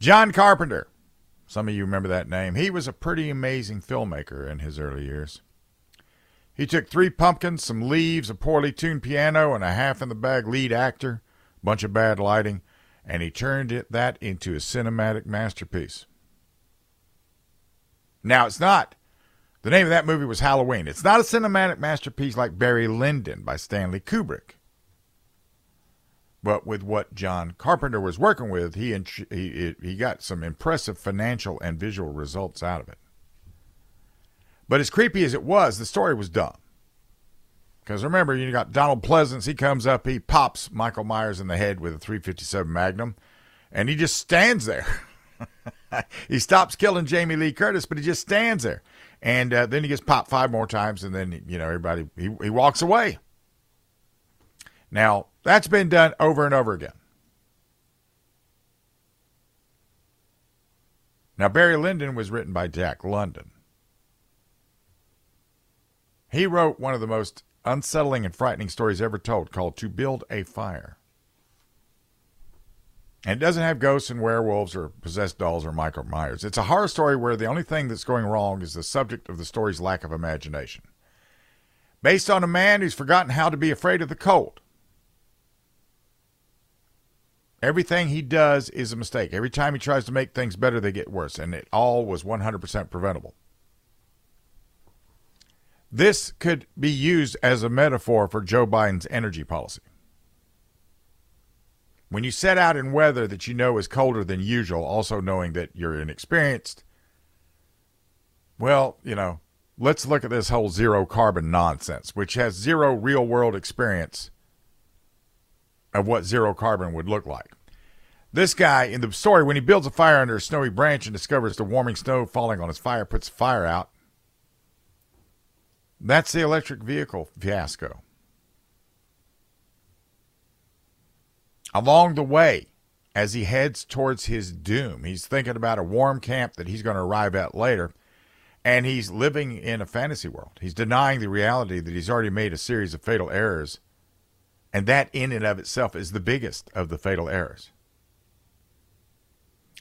John Carpenter. Some of you remember that name. He was a pretty amazing filmmaker in his early years. He took three pumpkins, some leaves, a poorly tuned piano, and a half in the bag lead actor, bunch of bad lighting, and he turned it, that into a cinematic masterpiece. Now, it's not. The name of that movie was Halloween. It's not a cinematic masterpiece like Barry Lyndon by Stanley Kubrick. But with what John Carpenter was working with, he, he, he got some impressive financial and visual results out of it. But as creepy as it was, the story was dumb. Because remember, you got Donald Pleasence. He comes up, he pops Michael Myers in the head with a 357 Magnum, and he just stands there. he stops killing Jamie Lee Curtis, but he just stands there. And uh, then he gets popped five more times, and then, you know, everybody, he, he walks away. Now, that's been done over and over again. Now, Barry Lyndon was written by Jack London. He wrote one of the most unsettling and frightening stories ever told called To Build a Fire. And it doesn't have ghosts and werewolves or possessed dolls or Michael Myers. It's a horror story where the only thing that's going wrong is the subject of the story's lack of imagination. Based on a man who's forgotten how to be afraid of the cold. Everything he does is a mistake. Every time he tries to make things better, they get worse. And it all was 100% preventable. This could be used as a metaphor for Joe Biden's energy policy. When you set out in weather that you know is colder than usual, also knowing that you're inexperienced, well, you know, let's look at this whole zero carbon nonsense, which has zero real world experience of what zero carbon would look like. This guy in the story, when he builds a fire under a snowy branch and discovers the warming snow falling on his fire, puts the fire out, that's the electric vehicle fiasco. Along the way, as he heads towards his doom, he's thinking about a warm camp that he's going to arrive at later, and he's living in a fantasy world. He's denying the reality that he's already made a series of fatal errors, and that in and of itself is the biggest of the fatal errors.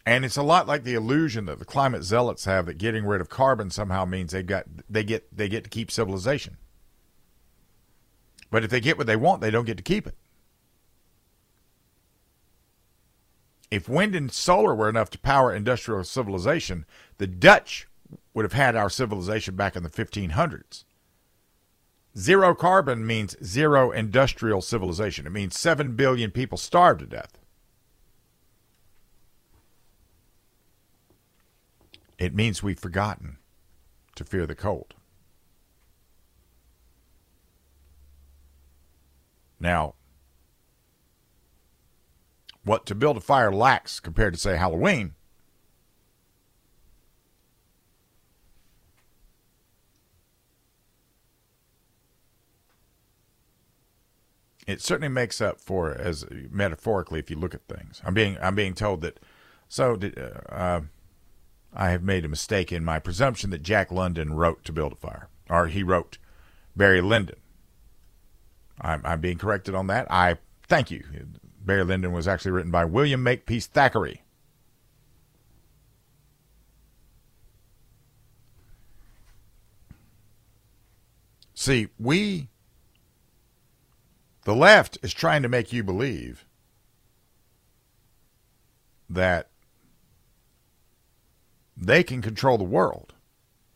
And it's a lot like the illusion that the climate zealots have that getting rid of carbon somehow means they got they get they get to keep civilization. But if they get what they want, they don't get to keep it. If wind and solar were enough to power industrial civilization, the Dutch would have had our civilization back in the 1500s. Zero carbon means zero industrial civilization. It means 7 billion people starve to death. It means we've forgotten to fear the cold. Now, what to build a fire lacks compared to, say, Halloween it certainly makes up for as metaphorically if you look at things. I'm being I'm being told that so did, uh, uh I have made a mistake in my presumption that Jack London wrote To Build a Fire, or he wrote Barry Lyndon. I'm, I'm being corrected on that. I thank you. Barry Lyndon was actually written by William Makepeace Thackeray. See, we, the left, is trying to make you believe that they can control the world.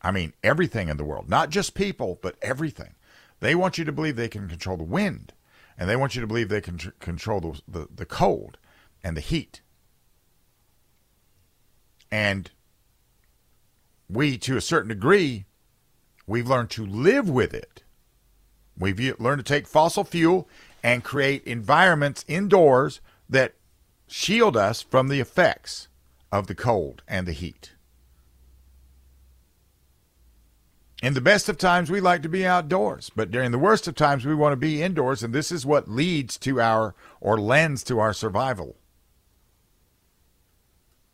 I mean, everything in the world, not just people, but everything. They want you to believe they can control the wind, and they want you to believe they can tr- control the, the, the cold and the heat. And we, to a certain degree, we've learned to live with it. We've learned to take fossil fuel and create environments indoors that shield us from the effects of the cold and the heat. In the best of times, we like to be outdoors, but during the worst of times, we want to be indoors, and this is what leads to our or lends to our survival.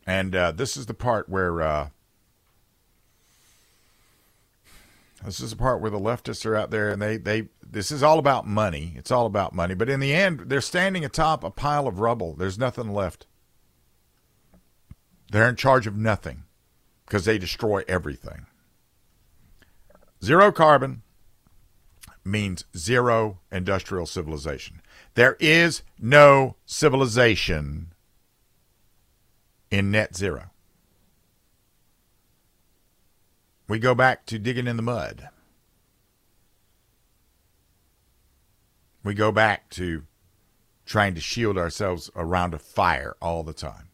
And uh, this is the part where uh, this is the part where the leftists are out there, and they they this is all about money. It's all about money, but in the end, they're standing atop a pile of rubble. There's nothing left. They're in charge of nothing because they destroy everything. Zero carbon means zero industrial civilization. There is no civilization in net zero. We go back to digging in the mud. We go back to trying to shield ourselves around a fire all the time.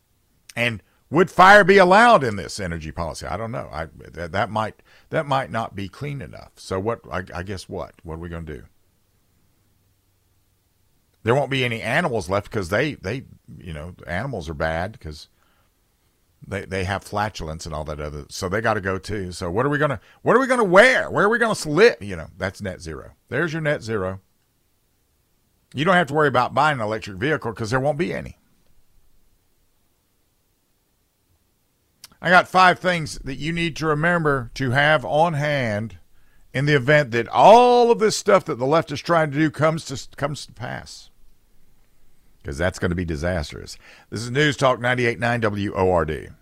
And would fire be allowed in this energy policy? I don't know. I that, that might that might not be clean enough. So what? I, I guess what? What are we going to do? There won't be any animals left because they they you know animals are bad because they they have flatulence and all that other. So they got to go too. So what are we gonna what are we gonna wear? Where are we gonna live? You know that's net zero. There's your net zero. You don't have to worry about buying an electric vehicle because there won't be any. I got five things that you need to remember to have on hand in the event that all of this stuff that the left is trying to do comes to comes to pass. Because that's going to be disastrous. This is News Talk 98.9 WORD.